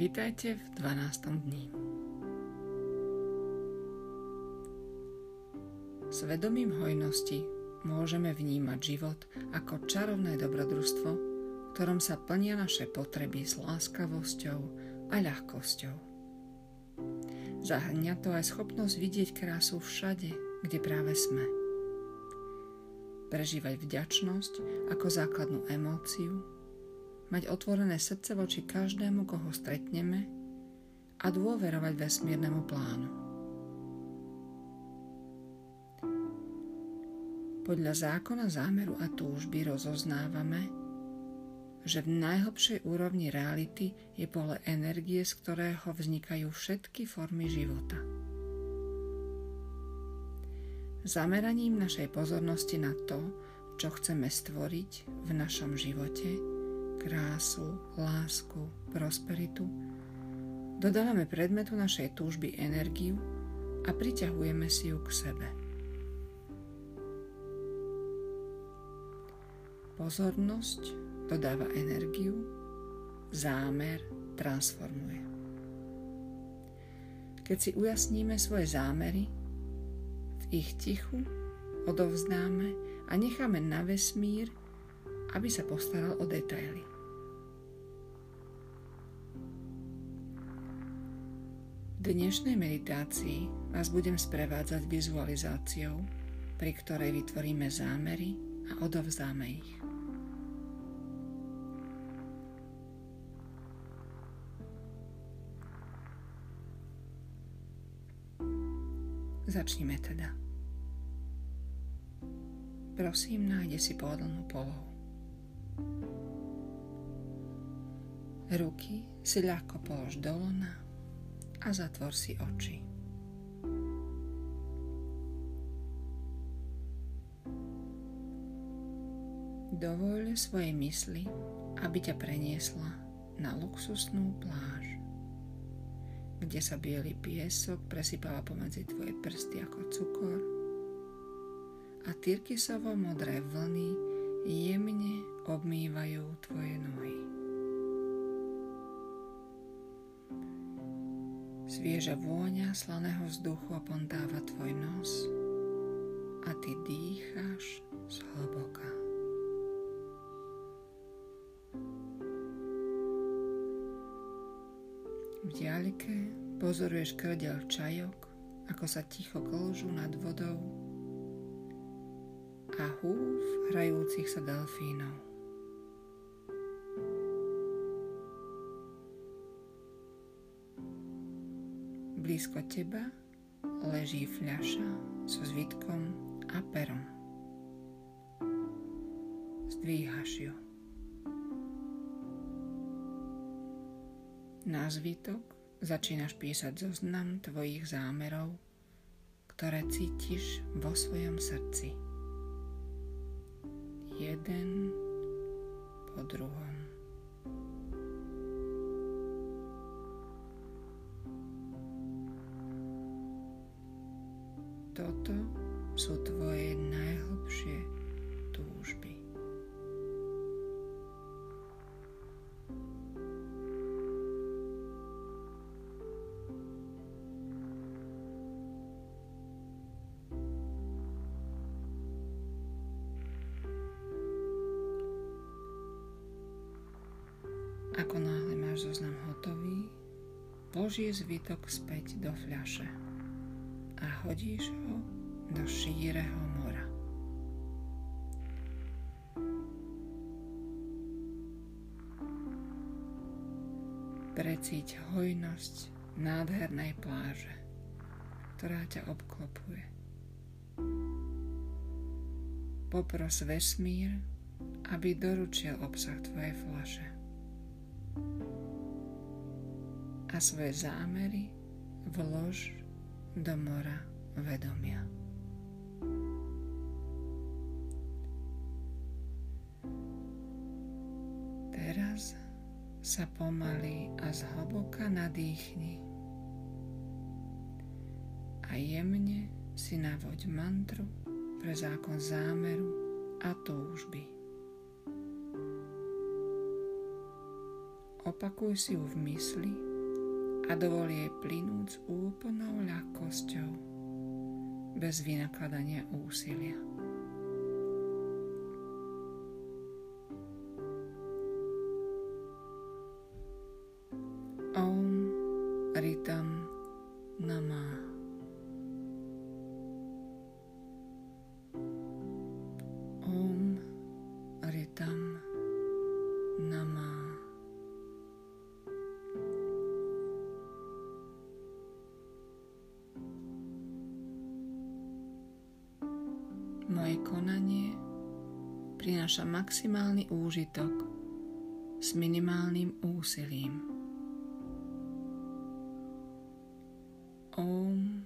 Vítajte v 12. dni. S vedomím hojnosti môžeme vnímať život ako čarovné dobrodružstvo, ktorom sa plnia naše potreby s láskavosťou a ľahkosťou. Zahrňa to aj schopnosť vidieť krásu všade, kde práve sme. Prežívať vďačnosť ako základnú emóciu, mať otvorené srdce voči každému, koho stretneme a dôverovať vesmírnemu plánu. Podľa zákona zámeru a túžby rozoznávame, že v najhlbšej úrovni reality je pole energie, z ktorého vznikajú všetky formy života. Zameraním našej pozornosti na to, čo chceme stvoriť v našom živote, krásu, lásku, prosperitu, dodávame predmetu našej túžby energiu a priťahujeme si ju k sebe. Pozornosť dodáva energiu, zámer transformuje. Keď si ujasníme svoje zámery, v ich tichu odovzdáme a necháme na vesmír, aby sa postaral o detaily. Dnešnej meditácii vás budem sprevádzať vizualizáciou, pri ktorej vytvoríme zámery a odovzdáme ich. Začnime teda. Prosím, nájde si pohodlnú polohu. Ruky si ľahko polož do lona a zatvor si oči. Dovoľ svojej mysli, aby ťa preniesla na luxusnú pláž, kde sa biely piesok presypáva pomedzi tvoje prsty ako cukor a tyrkysovo modré vlny jemne Svieža vôňa slaného vzduchu opontáva tvoj nos a ty dýcháš zhlboka. V diaľke pozoruješ krdel čajok, ako sa ticho kolžu nad vodou a húf hrajúcich sa delfínov. Blízko teba leží fľaša so zvitkom a perom. Zdvíhaš ju. Na zvitok začínaš písať zoznam tvojich zámerov, ktoré cítiš vo svojom srdci. Jeden po druhom. Toto sú tvoje najhlbšie túžby. Ako náhle máš zoznam hotový, vloží zvytok späť do fľaše hodíš ho do šíreho mora. Precíť hojnosť nádhernej pláže, ktorá ťa obklopuje. Popros vesmír, aby doručil obsah tvojej flaše. A svoje zámery vlož do mora vedomia. Teraz sa pomaly a zhlboka nadýchni a jemne si navoď mantru pre zákon zámeru a túžby. Opakuj si ju v mysli a dovol jej plynúť s úplnou ľahkosťou, bez vynakladania úsilia. Moje konanie prináša maximálny úžitok s minimálnym úsilím. Om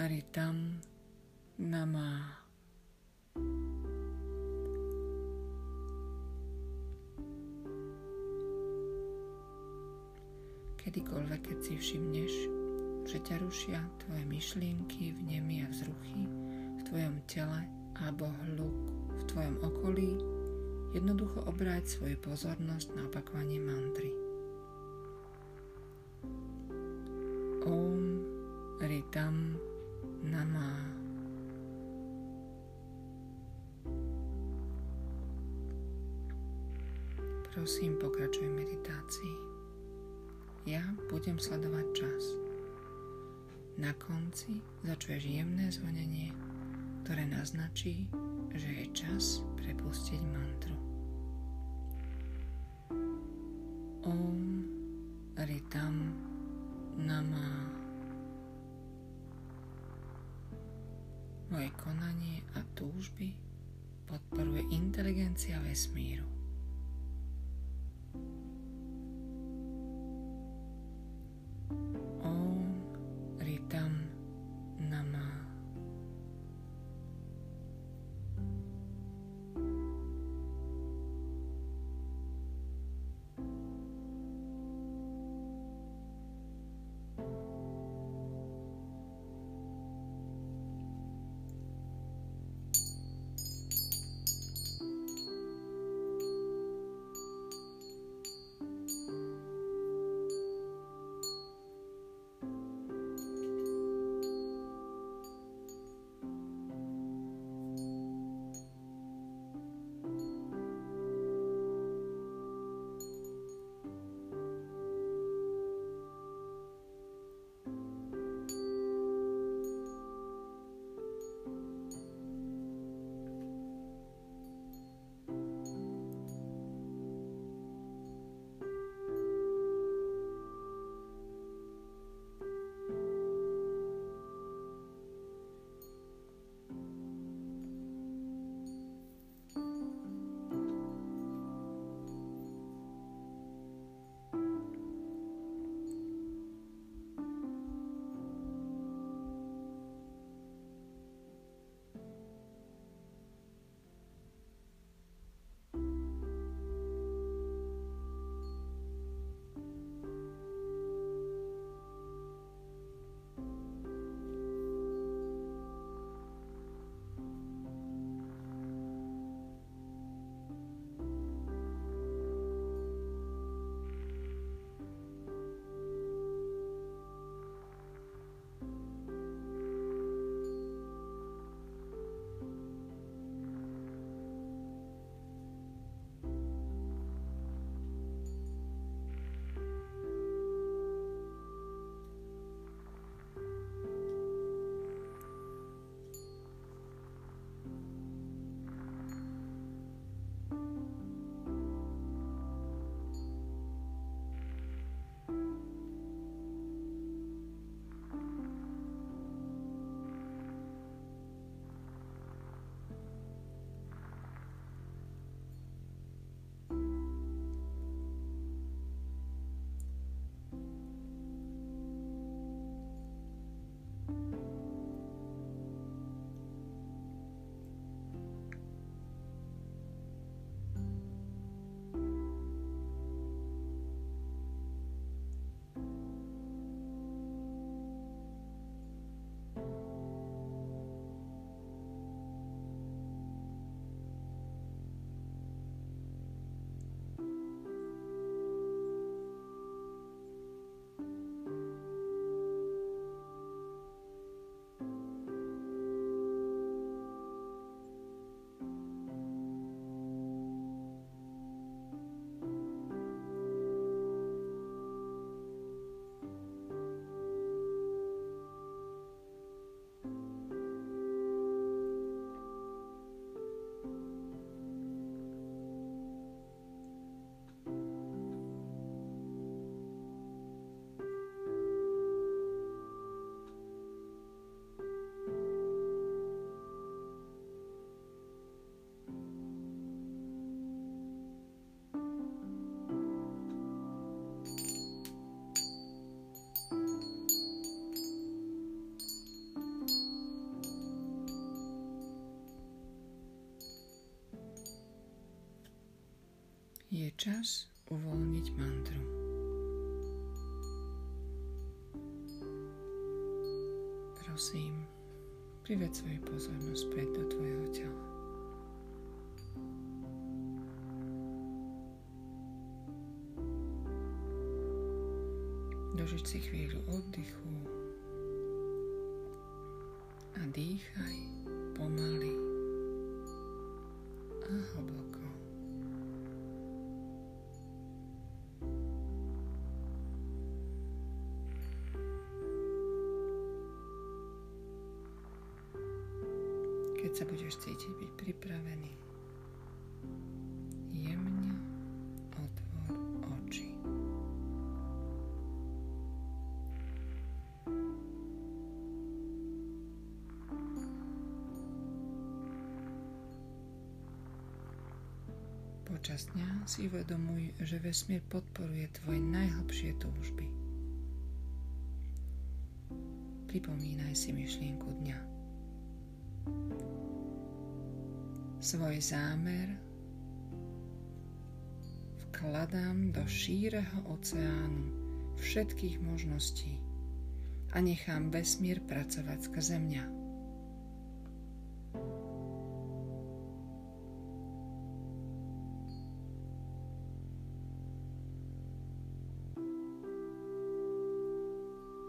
Ritam Namah kedykoľvek, keď si všimneš, že ťa rušia tvoje myšlienky, vnemy a vzruchy v tvojom tele, alebo hluk v tvojom okolí, jednoducho obráť svoju pozornosť na opakovanie mantry. Om Ritam Nama Prosím, pokračuj meditácii. Ja budem sledovať čas. Na konci začuješ jemné zvonenie ktoré naznačí, že je čas prepustiť mantru. Om Ritam Nama Moje konanie a túžby podporuje inteligencia vesmíru. Čas uvoľniť mantru. Prosím, prived svoju pozornosť späť do tvojho tela. Dožiť si chvíľu oddychu a dýchaj pomaly a hlboko. Sa budeš cítiť byť pripravený, jemne otvor oči. Počas dňa si uvedomuj, že vesmír podporuje tvoje najhlbšie túžby. Pripomínaj si myšlienku dňa. Svoj zámer vkladám do šíreho oceánu všetkých možností a nechám vesmír pracovať skrze mňa.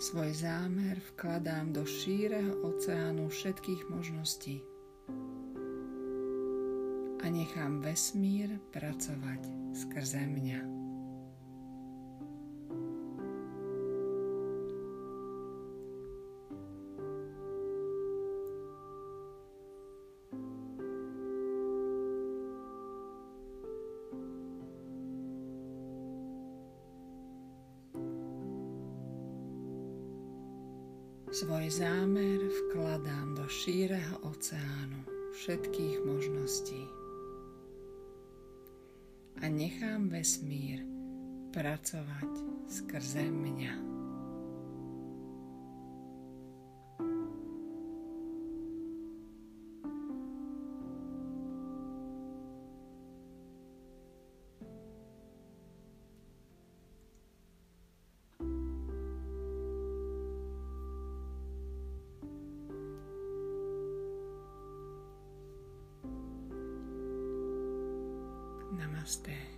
Svoj zámer vkladám do šíreho oceánu všetkých možností a nechám vesmír pracovať skrze mňa. Svoj zámer vkladám do šíreho oceánu všetkých možností a nechám vesmír pracovať skrze mňa. して。